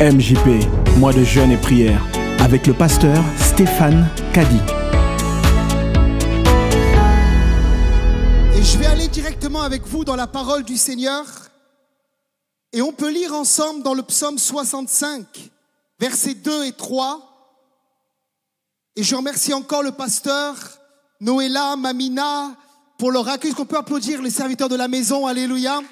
MJP, mois de jeûne et prière, avec le pasteur Stéphane Kadi. Et je vais aller directement avec vous dans la parole du Seigneur. Et on peut lire ensemble dans le psaume 65, versets 2 et 3. Et je remercie encore le pasteur Noéla, Mamina, pour leur accueil. Est-ce qu'on peut applaudir les serviteurs de la maison? Alléluia.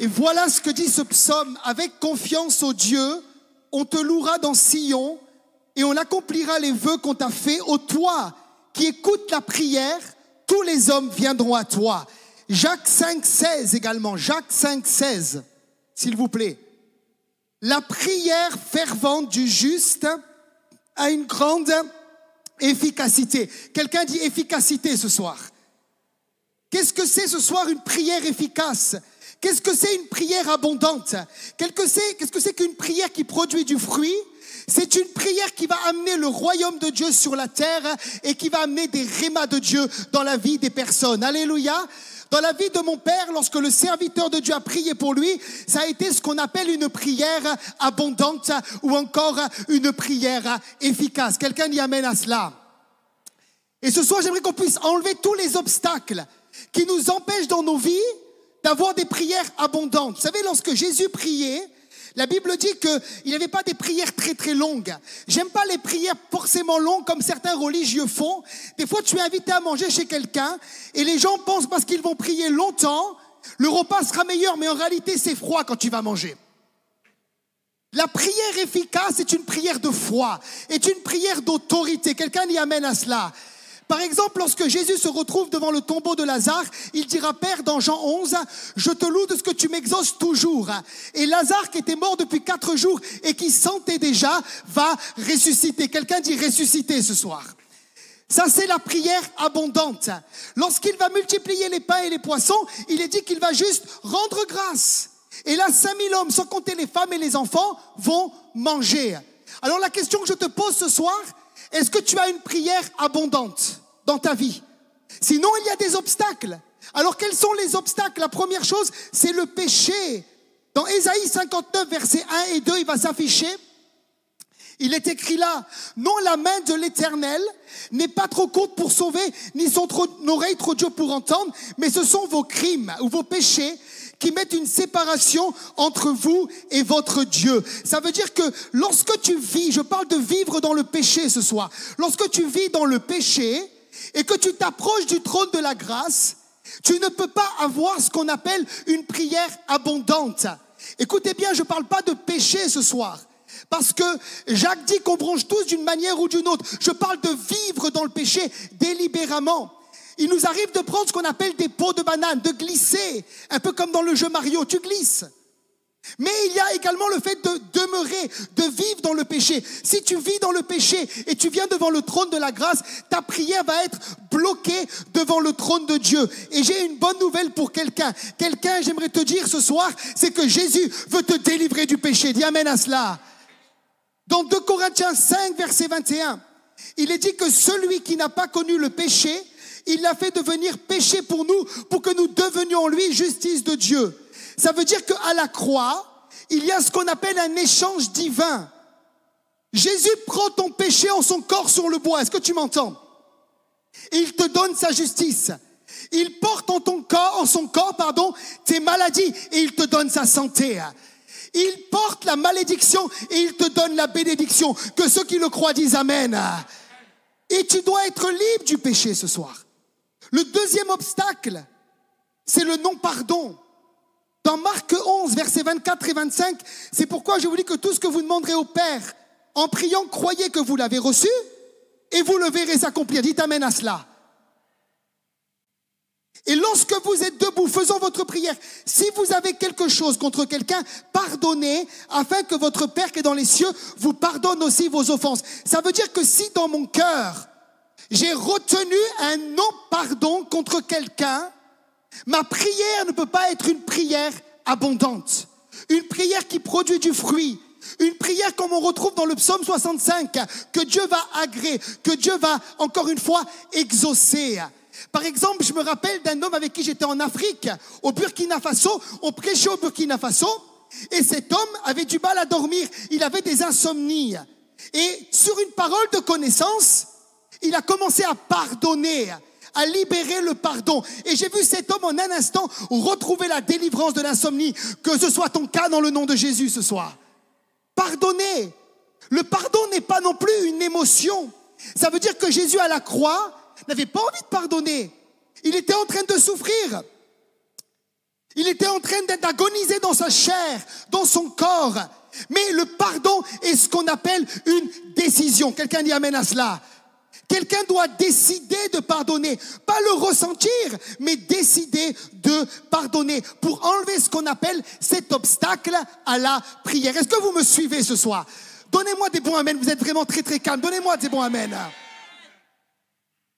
Et voilà ce que dit ce psaume. Avec confiance au Dieu, on te louera dans Sion et on accomplira les vœux qu'on t'a fait. Au toi qui écoute la prière, tous les hommes viendront à toi. Jacques 5, 16 également. Jacques 5, 16, s'il vous plaît. La prière fervente du juste a une grande efficacité. Quelqu'un dit efficacité ce soir. Qu'est-ce que c'est ce soir une prière efficace? Qu'est-ce que c'est une prière abondante Qu'est-ce que c'est qu'une prière qui produit du fruit? C'est une prière qui va amener le royaume de Dieu sur la terre et qui va amener des rémas de Dieu dans la vie des personnes. Alléluia. Dans la vie de mon père, lorsque le serviteur de Dieu a prié pour lui, ça a été ce qu'on appelle une prière abondante ou encore une prière efficace. Quelqu'un y amène à cela. Et ce soir, j'aimerais qu'on puisse enlever tous les obstacles qui nous empêchent dans nos vies d'avoir des prières abondantes. Vous savez, lorsque Jésus priait, la Bible dit qu'il n'y avait pas des prières très très longues. J'aime pas les prières forcément longues comme certains religieux font. Des fois, tu es invité à manger chez quelqu'un et les gens pensent parce qu'ils vont prier longtemps, le repas sera meilleur, mais en réalité, c'est froid quand tu vas manger. La prière efficace est une prière de foi, est une prière d'autorité. Quelqu'un y amène à cela. Par exemple, lorsque Jésus se retrouve devant le tombeau de Lazare, il dira, Père, dans Jean 11, je te loue de ce que tu m'exauces toujours. Et Lazare, qui était mort depuis quatre jours et qui sentait déjà, va ressusciter. Quelqu'un dit ressusciter ce soir. Ça, c'est la prière abondante. Lorsqu'il va multiplier les pains et les poissons, il est dit qu'il va juste rendre grâce. Et là, 5000 hommes, sans compter les femmes et les enfants, vont manger. Alors la question que je te pose ce soir, est-ce que tu as une prière abondante dans ta vie? Sinon, il y a des obstacles. Alors, quels sont les obstacles? La première chose, c'est le péché. Dans Ésaïe 59, versets 1 et 2, il va s'afficher. Il est écrit là, non la main de l'Éternel n'est pas trop courte pour sauver, ni son oreille trop dure pour entendre, mais ce sont vos crimes ou vos péchés qui mettent une séparation entre vous et votre Dieu. Ça veut dire que lorsque tu vis, je parle de vivre dans le péché ce soir, lorsque tu vis dans le péché et que tu t'approches du trône de la grâce, tu ne peux pas avoir ce qu'on appelle une prière abondante. Écoutez bien, je ne parle pas de péché ce soir. Parce que Jacques dit qu'on bronche tous d'une manière ou d'une autre. Je parle de vivre dans le péché délibérément. Il nous arrive de prendre ce qu'on appelle des pots de banane, de glisser, un peu comme dans le jeu Mario, tu glisses. Mais il y a également le fait de demeurer, de vivre dans le péché. Si tu vis dans le péché et tu viens devant le trône de la grâce, ta prière va être bloquée devant le trône de Dieu. Et j'ai une bonne nouvelle pour quelqu'un. Quelqu'un, j'aimerais te dire ce soir, c'est que Jésus veut te délivrer du péché. Dis Amen à cela. Dans 2 Corinthiens 5, verset 21, il est dit que celui qui n'a pas connu le péché, il l'a fait devenir péché pour nous, pour que nous devenions lui justice de Dieu. Ça veut dire qu'à la croix, il y a ce qu'on appelle un échange divin. Jésus prend ton péché en son corps sur le bois. Est-ce que tu m'entends? Il te donne sa justice. Il porte en ton corps, en son corps, pardon, tes maladies et il te donne sa santé. Il porte la malédiction et il te donne la bénédiction. Que ceux qui le croient disent Amen. Et tu dois être libre du péché ce soir. Le deuxième obstacle, c'est le non-pardon. Dans Marc 11, versets 24 et 25, c'est pourquoi je vous dis que tout ce que vous demanderez au Père en priant, croyez que vous l'avez reçu et vous le verrez s'accomplir. Dites Amen à cela. Et lorsque vous êtes debout, faisant votre prière, si vous avez quelque chose contre quelqu'un, pardonnez afin que votre Père qui est dans les cieux vous pardonne aussi vos offenses. Ça veut dire que si dans mon cœur, j'ai retenu un non-pardon contre quelqu'un, ma prière ne peut pas être une prière abondante, une prière qui produit du fruit, une prière comme on retrouve dans le psaume 65, que Dieu va agréer, que Dieu va encore une fois exaucer. Par exemple, je me rappelle d'un homme avec qui j'étais en Afrique, au Burkina Faso. On prêchait au Burkina Faso. Et cet homme avait du mal à dormir. Il avait des insomnies. Et sur une parole de connaissance, il a commencé à pardonner, à libérer le pardon. Et j'ai vu cet homme en un instant retrouver la délivrance de l'insomnie. Que ce soit ton cas dans le nom de Jésus ce soir. Pardonner. Le pardon n'est pas non plus une émotion. Ça veut dire que Jésus à la croix n'avait pas envie de pardonner. Il était en train de souffrir. Il était en train d'agoniser dans sa chair, dans son corps. Mais le pardon est ce qu'on appelle une décision. Quelqu'un dit Amen à cela. Quelqu'un doit décider de pardonner, pas le ressentir, mais décider de pardonner pour enlever ce qu'on appelle cet obstacle à la prière. Est-ce que vous me suivez ce soir? Donnez-moi des bons Amen. Vous êtes vraiment très très calme. Donnez-moi des bons Amen.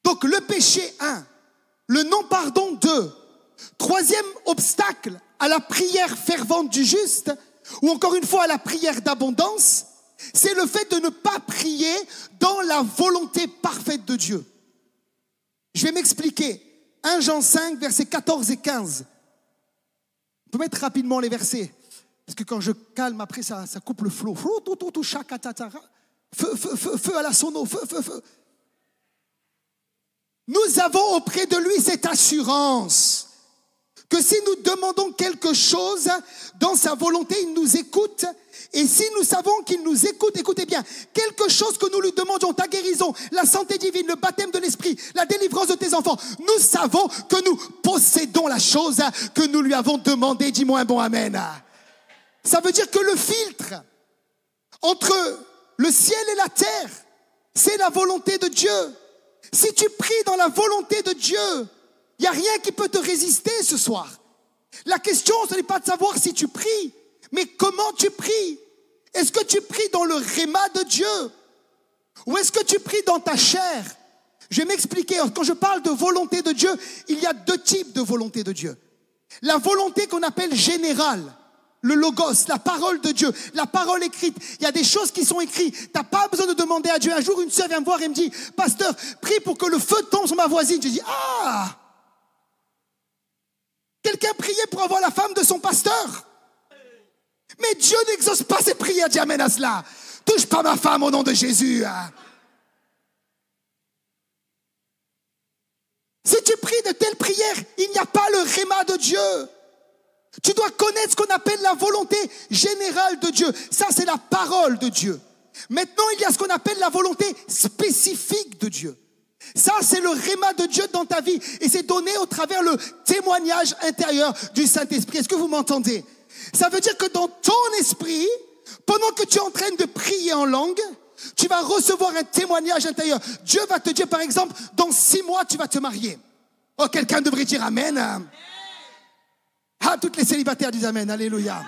Donc le péché 1, le non-pardon 2, troisième obstacle à la prière fervente du juste, ou encore une fois à la prière d'abondance, c'est le fait de ne pas prier dans la volonté parfaite de Dieu. Je vais m'expliquer. 1 Jean 5, versets 14 et 15. On peut mettre rapidement les versets. Parce que quand je calme, après, ça, coupe le flot. Feu, feu, feu, feu à la sono, feu, feu, feu. Nous avons auprès de lui cette assurance que si nous demandons quelque chose dans sa volonté, il nous écoute. Et si nous savons qu'il nous écoute, écoutez bien, quelque chose que nous lui demandions, ta guérison, la santé divine, le baptême de l'esprit, la délivrance de tes enfants, nous savons que nous possédons la chose que nous lui avons demandé. Dis-moi un bon Amen. Ça veut dire que le filtre entre le ciel et la terre, c'est la volonté de Dieu. Si tu pries dans la volonté de Dieu, il n'y a rien qui peut te résister ce soir. La question, ce n'est pas de savoir si tu pries, mais comment tu pries. Est-ce que tu pries dans le réma de Dieu Ou est-ce que tu pries dans ta chair? Je vais m'expliquer. Quand je parle de volonté de Dieu, il y a deux types de volonté de Dieu. La volonté qu'on appelle générale, le logos, la parole de Dieu, la parole écrite. Il y a des choses qui sont écrites. Tu n'as pas besoin de demander à Dieu. Un jour, une sœur vient me voir et me dit, pasteur, prie pour que le feu tombe sur ma voisine. Je dis, ah Quelqu'un priait pour avoir la femme de son pasteur. Mais Dieu n'exauce pas ses prières. Dis Amen à cela. Touche pas ma femme au nom de Jésus. Si tu pries de telles prières, il n'y a pas le réma de Dieu. Tu dois connaître ce qu'on appelle la volonté générale de Dieu. Ça, c'est la parole de Dieu. Maintenant, il y a ce qu'on appelle la volonté spécifique de Dieu. Ça, c'est le réma de Dieu dans ta vie. Et c'est donné au travers le témoignage intérieur du Saint-Esprit. Est-ce que vous m'entendez? Ça veut dire que dans ton esprit, pendant que tu es en train de prier en langue, tu vas recevoir un témoignage intérieur. Dieu va te dire, par exemple, dans six mois, tu vas te marier. Oh, quelqu'un devrait dire Amen. Ah, toutes les célibataires disent Amen. Alléluia.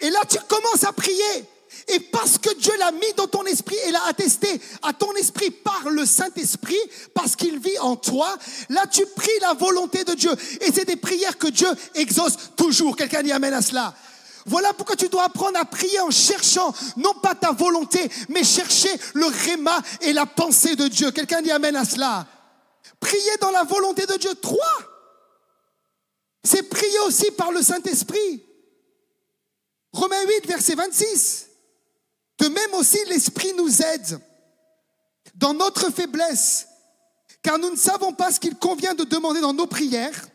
Et là, tu commences à prier. Et parce que Dieu l'a mis dans ton esprit et l'a attesté à ton esprit par le Saint-Esprit, parce qu'il vit en toi, là tu pries la volonté de Dieu. Et c'est des prières que Dieu exauce toujours. Quelqu'un dit Amen à cela. Voilà pourquoi tu dois apprendre à prier en cherchant non pas ta volonté, mais chercher le réma et la pensée de Dieu. Quelqu'un dit Amen à cela. Prier dans la volonté de Dieu. Trois. C'est prier aussi par le Saint-Esprit. Romains 8, verset 26. De même aussi, l'Esprit nous aide dans notre faiblesse, car nous ne savons pas ce qu'il convient de demander dans nos prières,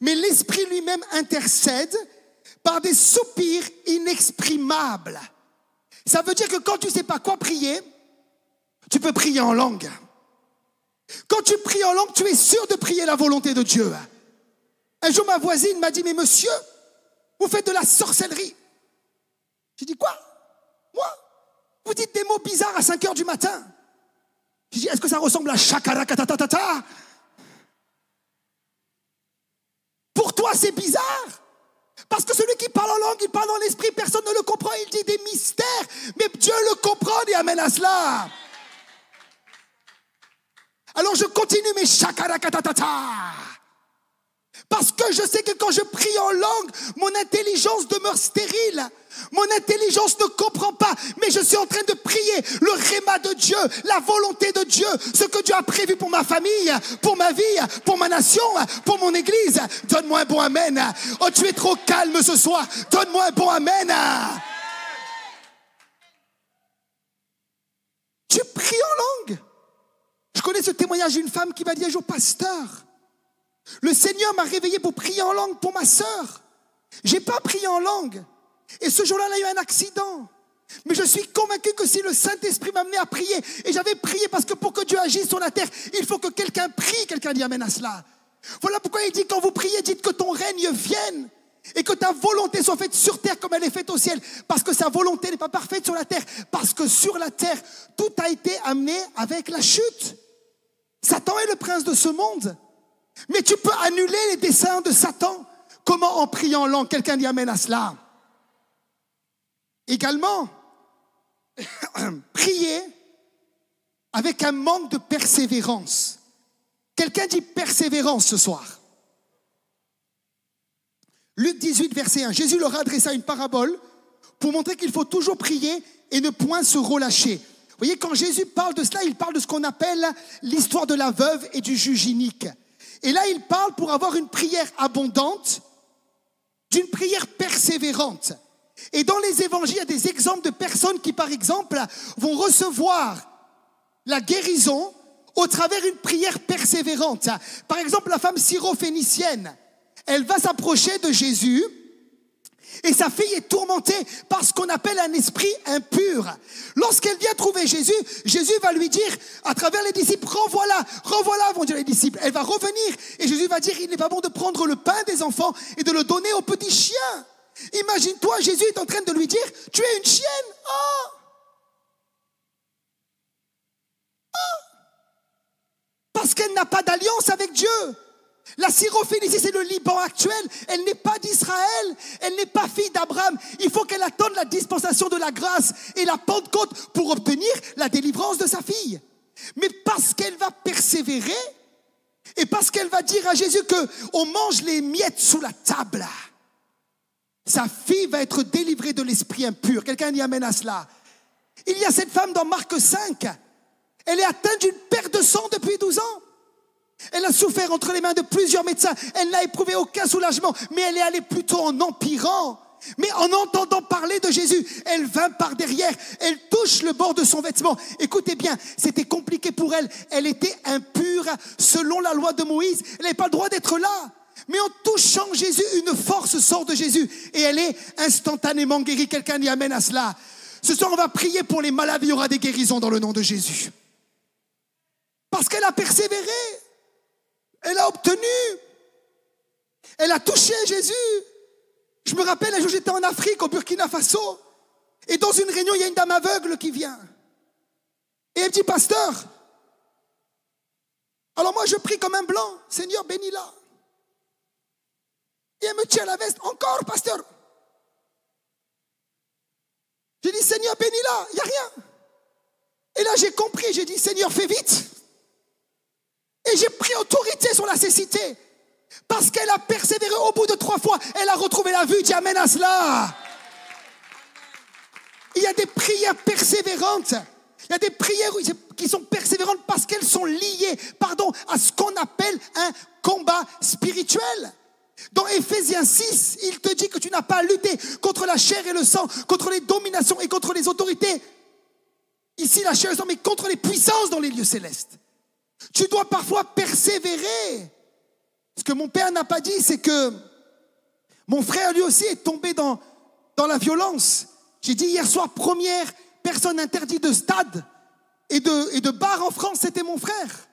mais l'Esprit lui-même intercède par des soupirs inexprimables. Ça veut dire que quand tu ne sais pas quoi prier, tu peux prier en langue. Quand tu pries en langue, tu es sûr de prier la volonté de Dieu. Un jour, ma voisine m'a dit, mais monsieur, vous faites de la sorcellerie. J'ai dit, quoi? Moi Vous dites des mots bizarres à 5 heures du matin. J'ai dit, est-ce que ça ressemble à chakarakatatatata Pour toi, c'est bizarre. Parce que celui qui parle en langue, il parle en esprit, personne ne le comprend, il dit des mystères. Mais Dieu le comprend et amène à cela. Alors je continue mes chakarakatatatata. Parce que je sais que quand je prie en langue, mon intelligence demeure stérile. Mon intelligence ne comprend pas, mais je suis en train de prier le réma de Dieu, la volonté de Dieu, ce que Dieu a prévu pour ma famille, pour ma vie, pour ma nation, pour mon église. Donne-moi un bon amen. Oh, tu es trop calme ce soir. Donne-moi un bon amen. Tu pries en langue. Je connais ce témoignage d'une femme qui m'a dit un jour, pasteur, le Seigneur m'a réveillé pour prier en langue pour ma sœur. J'ai pas prié en langue. Et ce jour-là, elle a eu un accident. Mais je suis convaincu que si le Saint-Esprit m'a amené à prier, et j'avais prié parce que pour que Dieu agisse sur la terre, il faut que quelqu'un prie, quelqu'un dit Amen à cela. Voilà pourquoi il dit quand vous priez, dites que ton règne vienne et que ta volonté soit faite sur terre comme elle est faite au ciel. Parce que sa volonté n'est pas parfaite sur la terre. Parce que sur la terre, tout a été amené avec la chute. Satan est le prince de ce monde. Mais tu peux annuler les desseins de Satan. Comment en priant en Quelqu'un dit Amen à cela? Également, prier avec un manque de persévérance. Quelqu'un dit persévérance ce soir. Luc 18, verset 1. Jésus leur adressa une parabole pour montrer qu'il faut toujours prier et ne point se relâcher. Vous voyez, quand Jésus parle de cela, il parle de ce qu'on appelle l'histoire de la veuve et du juge inique. Et là, il parle pour avoir une prière abondante, d'une prière persévérante. Et dans les évangiles, il y a des exemples de personnes qui, par exemple, vont recevoir la guérison au travers d'une prière persévérante. Par exemple, la femme syrophénicienne, elle va s'approcher de Jésus et sa fille est tourmentée par ce qu'on appelle un esprit impur. Lorsqu'elle vient trouver Jésus, Jésus va lui dire, à travers les disciples, renvoie-la, renvoie-la, vont dire les disciples. Elle va revenir et Jésus va dire, il n'est pas bon de prendre le pain des enfants et de le donner aux petits chiens. Imagine-toi, Jésus est en train de lui dire, tu es une chienne. Oh. Oh. Parce qu'elle n'a pas d'alliance avec Dieu. La Syrophénicie, c'est le Liban actuel. Elle n'est pas d'Israël. Elle n'est pas fille d'Abraham. Il faut qu'elle attende la dispensation de la grâce et la Pentecôte pour obtenir la délivrance de sa fille. Mais parce qu'elle va persévérer et parce qu'elle va dire à Jésus que on mange les miettes sous la table, sa fille va être délivrée de l'esprit impur. Quelqu'un y amène à cela. Il y a cette femme dans Marc 5. Elle est atteinte d'une perte de sang depuis 12 ans. Elle a souffert entre les mains de plusieurs médecins. Elle n'a éprouvé aucun soulagement, mais elle est allée plutôt en empirant. Mais en entendant parler de Jésus, elle vint par derrière, elle touche le bord de son vêtement. Écoutez bien, c'était compliqué pour elle. Elle était impure selon la loi de Moïse. Elle n'avait pas le droit d'être là. Mais en touchant Jésus, une force sort de Jésus et elle est instantanément guérie. Quelqu'un y amène à cela. Ce soir, on va prier pour les malades. Il y aura des guérisons dans le nom de Jésus. Parce qu'elle a persévéré. Elle a obtenu. Elle a touché Jésus. Je me rappelle un jour, j'étais en Afrique, au Burkina Faso. Et dans une réunion, il y a une dame aveugle qui vient. Et elle me dit, pasteur, alors moi je prie comme un blanc, Seigneur, bénis-la. Et elle me tient la veste, encore, pasteur. J'ai dit, Seigneur, bénis-la, il n'y a rien. Et là, j'ai compris, j'ai dit, Seigneur, fais vite. J'ai pris autorité sur la cécité. Parce qu'elle a persévéré au bout de trois fois, elle a retrouvé la vue. Dis Amen à cela. Il y a des prières persévérantes. Il y a des prières qui sont persévérantes parce qu'elles sont liées, pardon, à ce qu'on appelle un combat spirituel. Dans Ephésiens 6, il te dit que tu n'as pas à lutter contre la chair et le sang, contre les dominations et contre les autorités. Ici, la chair et le sang, mais contre les puissances dans les lieux célestes. Tu dois parfois persévérer. Ce que mon père n'a pas dit, c'est que mon frère lui aussi est tombé dans, la violence. J'ai dit hier soir, première personne interdite de stade et de, et bar en France, c'était mon frère.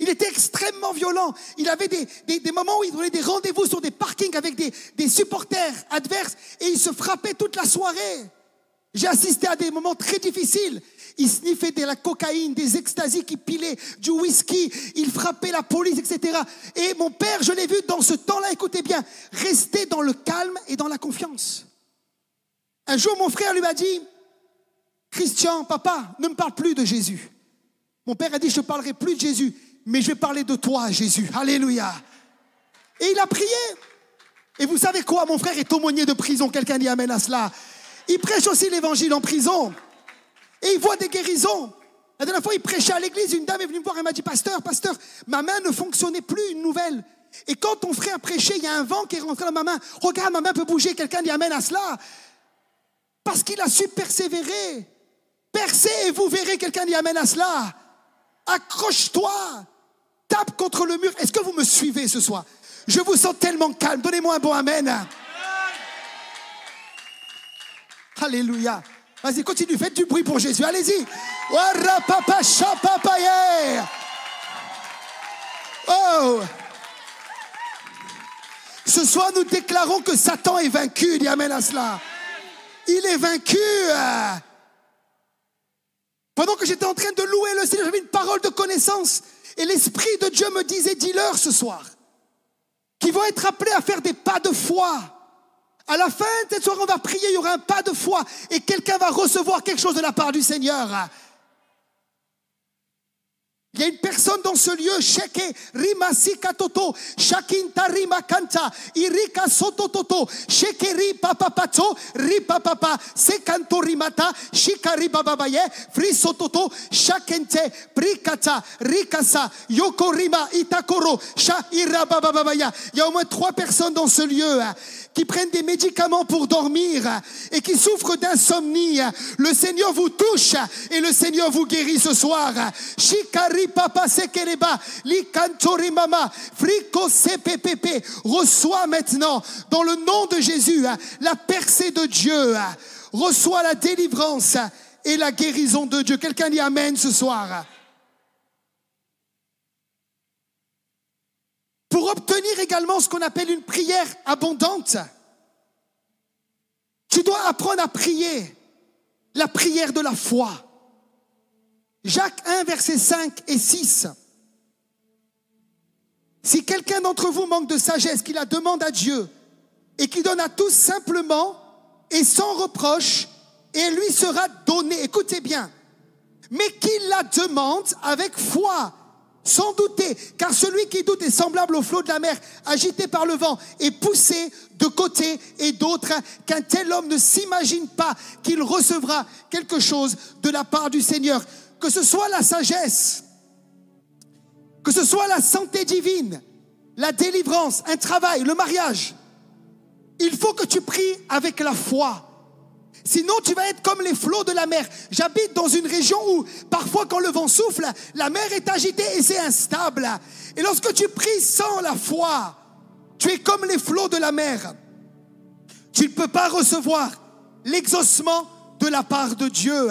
Il était extrêmement violent. Il avait des, moments où il donnait des rendez-vous sur des parkings avec des supporters adverses et il se frappait toute la soirée. J'ai assisté à des moments très difficiles. Il sniffait de la cocaïne, des extasies qui pilaient, du whisky, il frappait la police, etc. Et mon père, je l'ai vu dans ce temps-là, écoutez bien, rester dans le calme et dans la confiance. Un jour, mon frère lui a dit, Christian, papa, ne me parle plus de Jésus. Mon père a dit, je ne parlerai plus de Jésus, mais je vais parler de toi, Jésus. Alléluia. Et il a prié. Et vous savez quoi Mon frère est aumônier de prison. Quelqu'un dit Amen à cela. Il prêche aussi l'évangile en prison. Et il voit des guérisons. La dernière fois, il prêchait à l'église. Une dame est venue me voir. Elle m'a dit Pasteur, pasteur, ma main ne fonctionnait plus. Une nouvelle. Et quand ton frère prêchait, il y a un vent qui est rentré dans ma main. Regarde, ma main peut bouger. Quelqu'un dit Amen à cela. Parce qu'il a su persévérer. Percez et vous verrez. Quelqu'un dit Amen à cela. Accroche-toi. Tape contre le mur. Est-ce que vous me suivez ce soir? Je vous sens tellement calme. Donnez-moi un bon Amen. Alléluia. Vas-y, continue. Faites du bruit pour Jésus. Allez-y. Oh. Ce soir, nous déclarons que Satan est vaincu. Dis Amen à cela. Il est vaincu. Pendant que j'étais en train de louer le Seigneur, j'avais une parole de connaissance. Et l'Esprit de Dieu me disait, dis-leur ce soir, qu'ils vont être appelés à faire des pas de foi. À la fin de cette soirée, on va prier, il y aura un pas de foi. Et quelqu'un va recevoir quelque chose de la part du Seigneur. Il y a une personne dans ce lieu, Sheke Rimasika Toto, Shakinta Rimakanta, Irika Sotototo, Shekeri Papapato, Ripapapa, Sekanto Rimata, Shikari Bababaye, Frisototo, Shakente, Prikata, Rikasa, Yokorima, Itakoro, Sha Irabababaya. Il y a au moins trois personnes dans ce lieu hein, qui prennent des médicaments pour dormir et qui souffrent d'insomnie. Le Seigneur vous touche et le Seigneur vous guérit ce soir. Shikari papa sekereba, li kantori mama, friko CPPP, reçois maintenant, dans le nom de Jésus, la percée de Dieu, reçois la délivrance et la guérison de Dieu. Quelqu'un dit Amen ce soir. Pour obtenir également ce qu'on appelle une prière abondante, tu dois apprendre à prier la prière de la foi. Jacques 1, versets 5 et 6. Si quelqu'un d'entre vous manque de sagesse, qu'il la demande à Dieu et qu'il donne à tous simplement et sans reproche, et elle lui sera donnée. Écoutez bien. Mais qu'il la demande avec foi, sans douter, car celui qui doute est semblable au flot de la mer, agité par le vent et poussé de côté et d'autre, qu'un tel homme ne s'imagine pas qu'il recevra quelque chose de la part du Seigneur que ce soit la sagesse, que ce soit la santé divine, la délivrance, un travail, le mariage, il faut que tu pries avec la foi. Sinon, tu vas être comme les flots de la mer. J'habite dans une région où parfois quand le vent souffle, la mer est agitée et c'est instable. Et lorsque tu pries sans la foi, tu es comme les flots de la mer. Tu ne peux pas recevoir l'exaucement de la part de Dieu.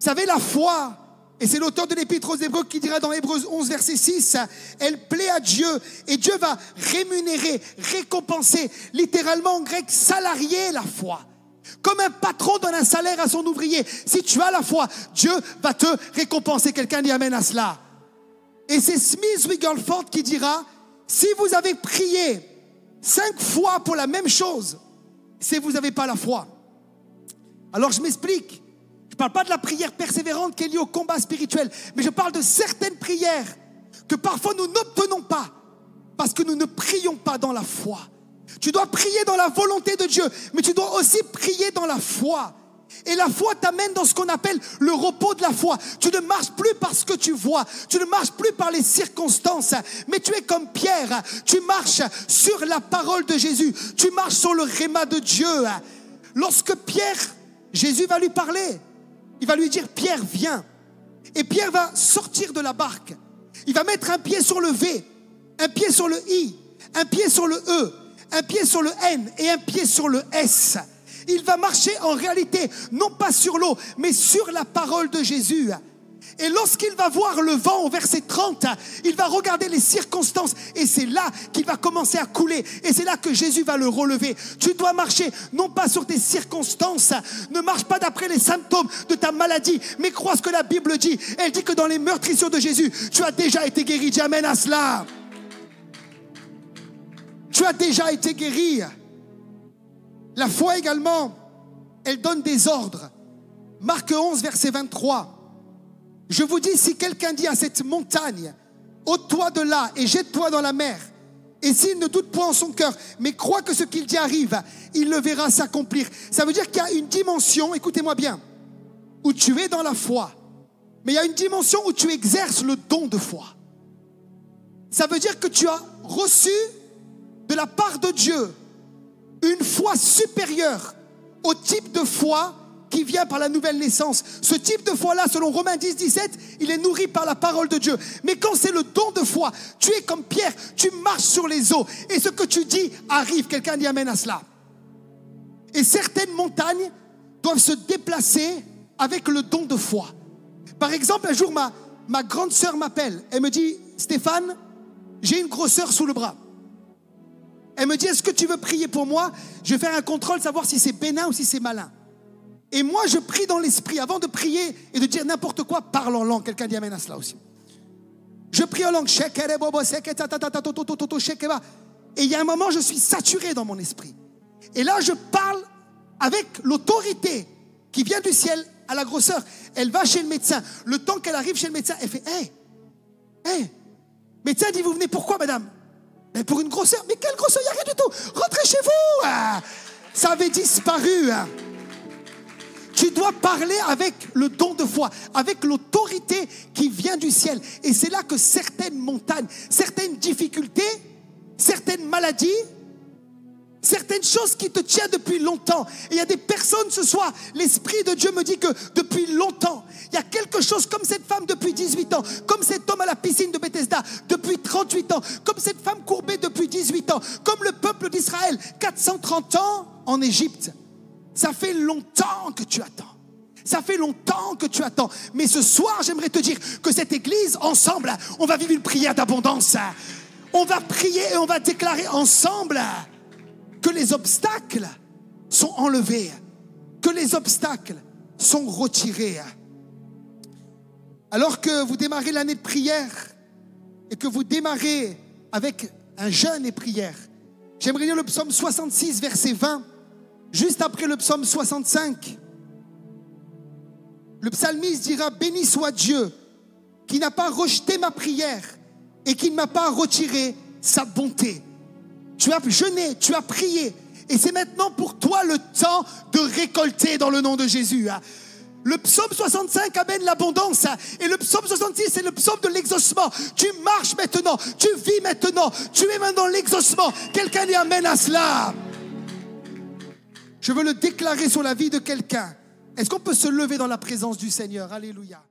Vous savez, la foi, et c'est l'auteur de l'Épître aux Hébreux qui dira dans Hébreux 11, verset 6, elle plaît à Dieu et Dieu va rémunérer, récompenser, littéralement en grec, salarier la foi. Comme un patron donne un salaire à son ouvrier. Si tu as la foi, Dieu va te récompenser. Quelqu'un dit Amen à cela. Et c'est Smith Wigglesworth qui dira, si vous avez prié cinq fois pour la même chose, c'est vous n'avez pas la foi. Alors je m'explique parle pas de la prière persévérante qui est liée au combat spirituel, mais je parle de certaines prières que parfois nous n'obtenons pas parce que nous ne prions pas dans la foi. Tu dois prier dans la volonté de Dieu, mais tu dois aussi prier dans la foi. Et la foi t'amène dans ce qu'on appelle le repos de la foi. Tu ne marches plus par ce que tu vois, tu ne marches plus par les circonstances, mais tu es comme Pierre, tu marches sur la parole de Jésus, tu marches sur le réma de Dieu. Lorsque Pierre, Jésus va lui parler, il va lui dire, Pierre, viens. Et Pierre va sortir de la barque. Il va mettre un pied sur le V, un pied sur le I, un pied sur le E, un pied sur le N et un pied sur le S. Il va marcher en réalité, non pas sur l'eau, mais sur la parole de Jésus. Et lorsqu'il va voir le vent au verset 30, il va regarder les circonstances et c'est là qu'il va commencer à couler. Et c'est là que Jésus va le relever. Tu dois marcher non pas sur tes circonstances, ne marche pas d'après les symptômes de ta maladie, mais crois ce que la Bible dit. Elle dit que dans les meurtrissures de Jésus, tu as déjà été guéri. Amen à cela. Tu as déjà été guéri. La foi également, elle donne des ordres. Marc 11, verset 23. Je vous dis, si quelqu'un dit à cette montagne, ôte-toi de là et jette-toi dans la mer, Et s'il ne doute point en son cœur, mais croit que ce qu'il dit arrive, il le verra s'accomplir. Ça veut dire qu'il y a une dimension, écoutez-moi bien, où tu es dans la foi, mais il y a une dimension où tu exerces le don de foi. Ça veut dire que tu as reçu de la part de Dieu une foi supérieure au type de foi qui vient par la nouvelle naissance. Ce type de foi-là, selon Romains 10, 17, il est nourri par la parole de Dieu. Mais quand c'est le don de foi, tu es comme Pierre, tu marches sur les eaux. Et ce que tu dis arrive. Quelqu'un dit amène à cela. Et certaines montagnes doivent se déplacer avec le don de foi. Par exemple, un jour, ma, grande sœur m'appelle. Elle me dit, Stéphane, j'ai une grosseur sous le bras. Elle me dit, est-ce que tu veux prier pour moi? Je vais faire un contrôle, savoir si c'est bénin ou si c'est malin. Et moi, je prie dans l'esprit. Avant de prier et de dire n'importe quoi, parle en langue. Quelqu'un dit Amen à cela aussi. Je prie en langue. Et il y a un moment, je suis saturé dans mon esprit. Et là, je parle avec l'autorité qui vient du ciel à la grosseur. Elle va chez le médecin. Le temps qu'elle arrive chez le médecin, elle fait Hé, hé, médecin dit Vous venez pourquoi, madame? Mais pour une grosseur. Mais quelle grosseur? Il n'y a rien du tout. Rentrez chez vous. Ah, ça avait disparu. Tu dois parler avec le don de foi, avec l'autorité qui vient du ciel. Et c'est là que certaines montagnes, certaines difficultés, certaines maladies, certaines choses qui te tiennent depuis longtemps. Et il y a des personnes ce soir, l'Esprit de Dieu me dit que depuis longtemps, il y a quelque chose comme cette femme depuis 18 ans, comme cet homme à la piscine de Bethesda depuis 38 ans, comme cette femme courbée depuis 18 ans, comme le peuple d'Israël 430 ans en Égypte. Ça fait longtemps que tu attends. Ça fait longtemps que tu attends. Mais ce soir, j'aimerais te dire que cette église, ensemble, on va vivre une prière d'abondance. On va prier et on va déclarer ensemble que les obstacles sont enlevés, que les obstacles sont retirés. Alors que vous démarrez l'année de prière et que vous démarrez avec un jeûne et prière, j'aimerais lire le psaume 66, verset 20. Juste après le psaume 65, le psalmiste dira, béni soit Dieu qui n'a pas rejeté ma prière et qui ne m'a pas retiré sa bonté. Tu as jeûné, tu as prié, et c'est maintenant pour toi le temps de récolter dans le nom de Jésus. Hein. Le psaume 65 amène l'abondance. Hein. Et le psaume 66, c'est le psaume de l'exaucement. Tu marches maintenant, tu vis maintenant, tu es maintenant l'exaucement. Quelqu'un y amène à cela. Je veux le déclarer sur la vie de quelqu'un. Est-ce qu'on peut se lever dans la présence du Seigneur? Alléluia.